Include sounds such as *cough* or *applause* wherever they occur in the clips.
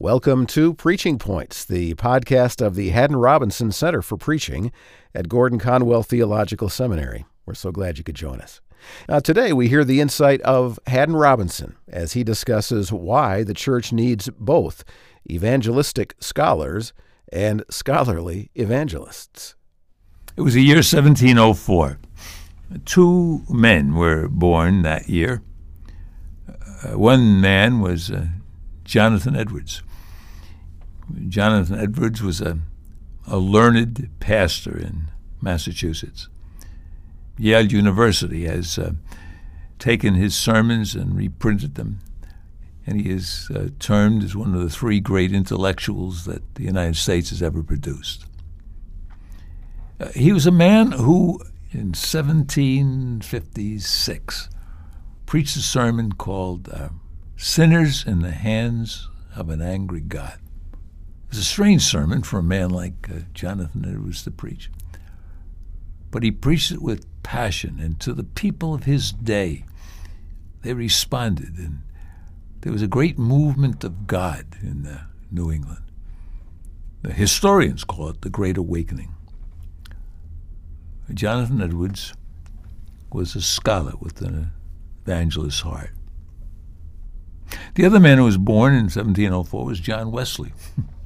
Welcome to Preaching Points, the podcast of the Haddon Robinson Center for Preaching at Gordon Conwell Theological Seminary. We're so glad you could join us. Now, today we hear the insight of Haddon Robinson as he discusses why the church needs both evangelistic scholars and scholarly evangelists. It was the year 1704. Two men were born that year. Uh, one man was uh, Jonathan Edwards. Jonathan Edwards was a, a learned pastor in Massachusetts. Yale University has uh, taken his sermons and reprinted them, and he is uh, termed as one of the three great intellectuals that the United States has ever produced. Uh, he was a man who, in 1756, preached a sermon called uh, Sinners in the Hands of an Angry God. It was a strange sermon for a man like uh, Jonathan Edwards to preach. But he preached it with passion, and to the people of his day, they responded, and there was a great movement of God in uh, New England. The historians call it the Great Awakening. Jonathan Edwards was a scholar with an evangelist's heart. The other man who was born in 1704 was John Wesley. *laughs*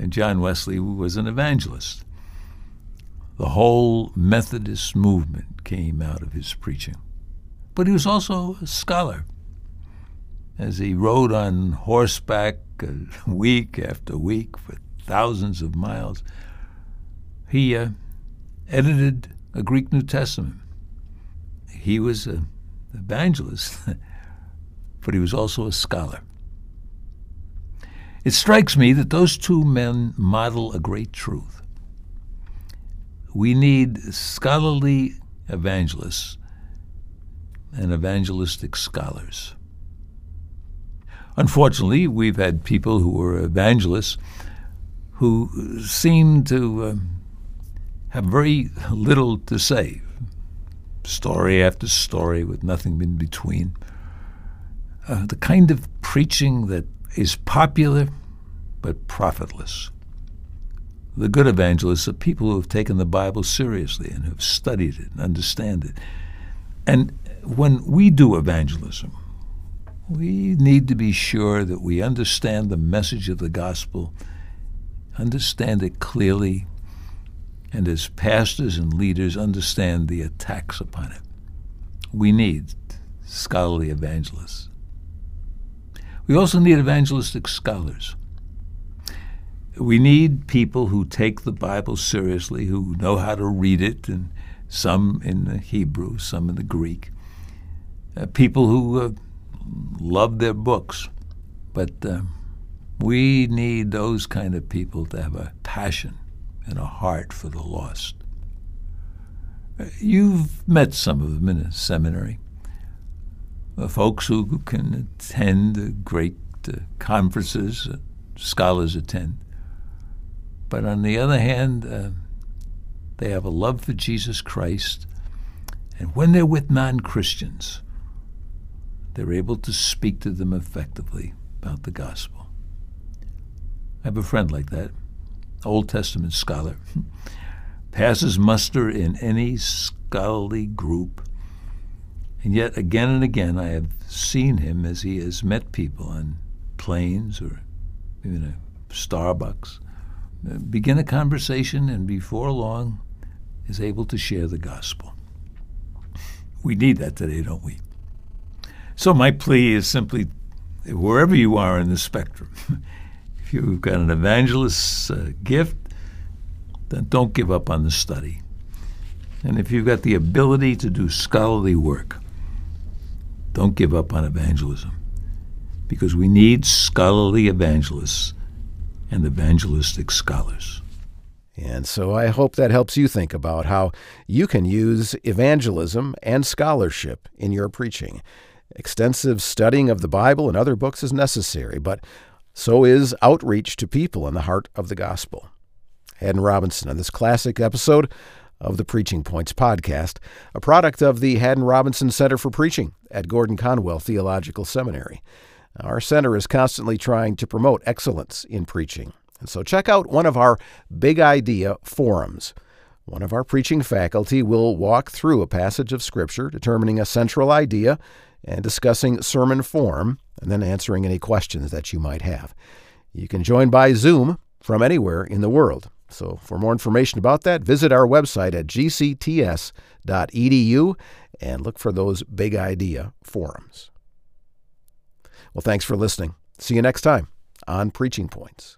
and John Wesley was an evangelist. The whole Methodist movement came out of his preaching. But he was also a scholar. As he rode on horseback *laughs* week after week for thousands of miles, he uh, edited a Greek New Testament. He was an evangelist, *laughs* but he was also a scholar. It strikes me that those two men model a great truth. We need scholarly evangelists and evangelistic scholars. Unfortunately, we've had people who were evangelists who seem to uh, have very little to say, story after story with nothing in between. Uh, the kind of preaching that is popular but profitless. The good evangelists are people who have taken the Bible seriously and who have studied it and understand it. And when we do evangelism, we need to be sure that we understand the message of the gospel, understand it clearly, and as pastors and leaders understand the attacks upon it. We need scholarly evangelists. We also need evangelistic scholars. We need people who take the Bible seriously, who know how to read it, and some in the Hebrew, some in the Greek. Uh, people who uh, love their books. But uh, we need those kind of people to have a passion and a heart for the lost. Uh, you've met some of them in a seminary. Folks who can attend great uh, conferences, scholars attend. But on the other hand, uh, they have a love for Jesus Christ. And when they're with non Christians, they're able to speak to them effectively about the gospel. I have a friend like that, Old Testament scholar, *laughs* passes muster in any scholarly group. And yet, again and again, I have seen him as he has met people on planes or in a Starbucks, uh, begin a conversation, and before long is able to share the gospel. We need that today, don't we? So, my plea is simply wherever you are in the spectrum, *laughs* if you've got an evangelist's uh, gift, then don't give up on the study. And if you've got the ability to do scholarly work, don't give up on evangelism. Because we need scholarly evangelists and evangelistic scholars. And so I hope that helps you think about how you can use evangelism and scholarship in your preaching. Extensive studying of the Bible and other books is necessary, but so is outreach to people in the heart of the gospel. Haddon Robinson on this classic episode of the Preaching Points podcast, a product of the Haddon Robinson Center for Preaching at Gordon Conwell Theological Seminary. Our center is constantly trying to promote excellence in preaching. And so check out one of our Big Idea forums. One of our preaching faculty will walk through a passage of Scripture, determining a central idea and discussing sermon form, and then answering any questions that you might have. You can join by Zoom from anywhere in the world. So, for more information about that, visit our website at gcts.edu and look for those Big Idea forums. Well, thanks for listening. See you next time on Preaching Points.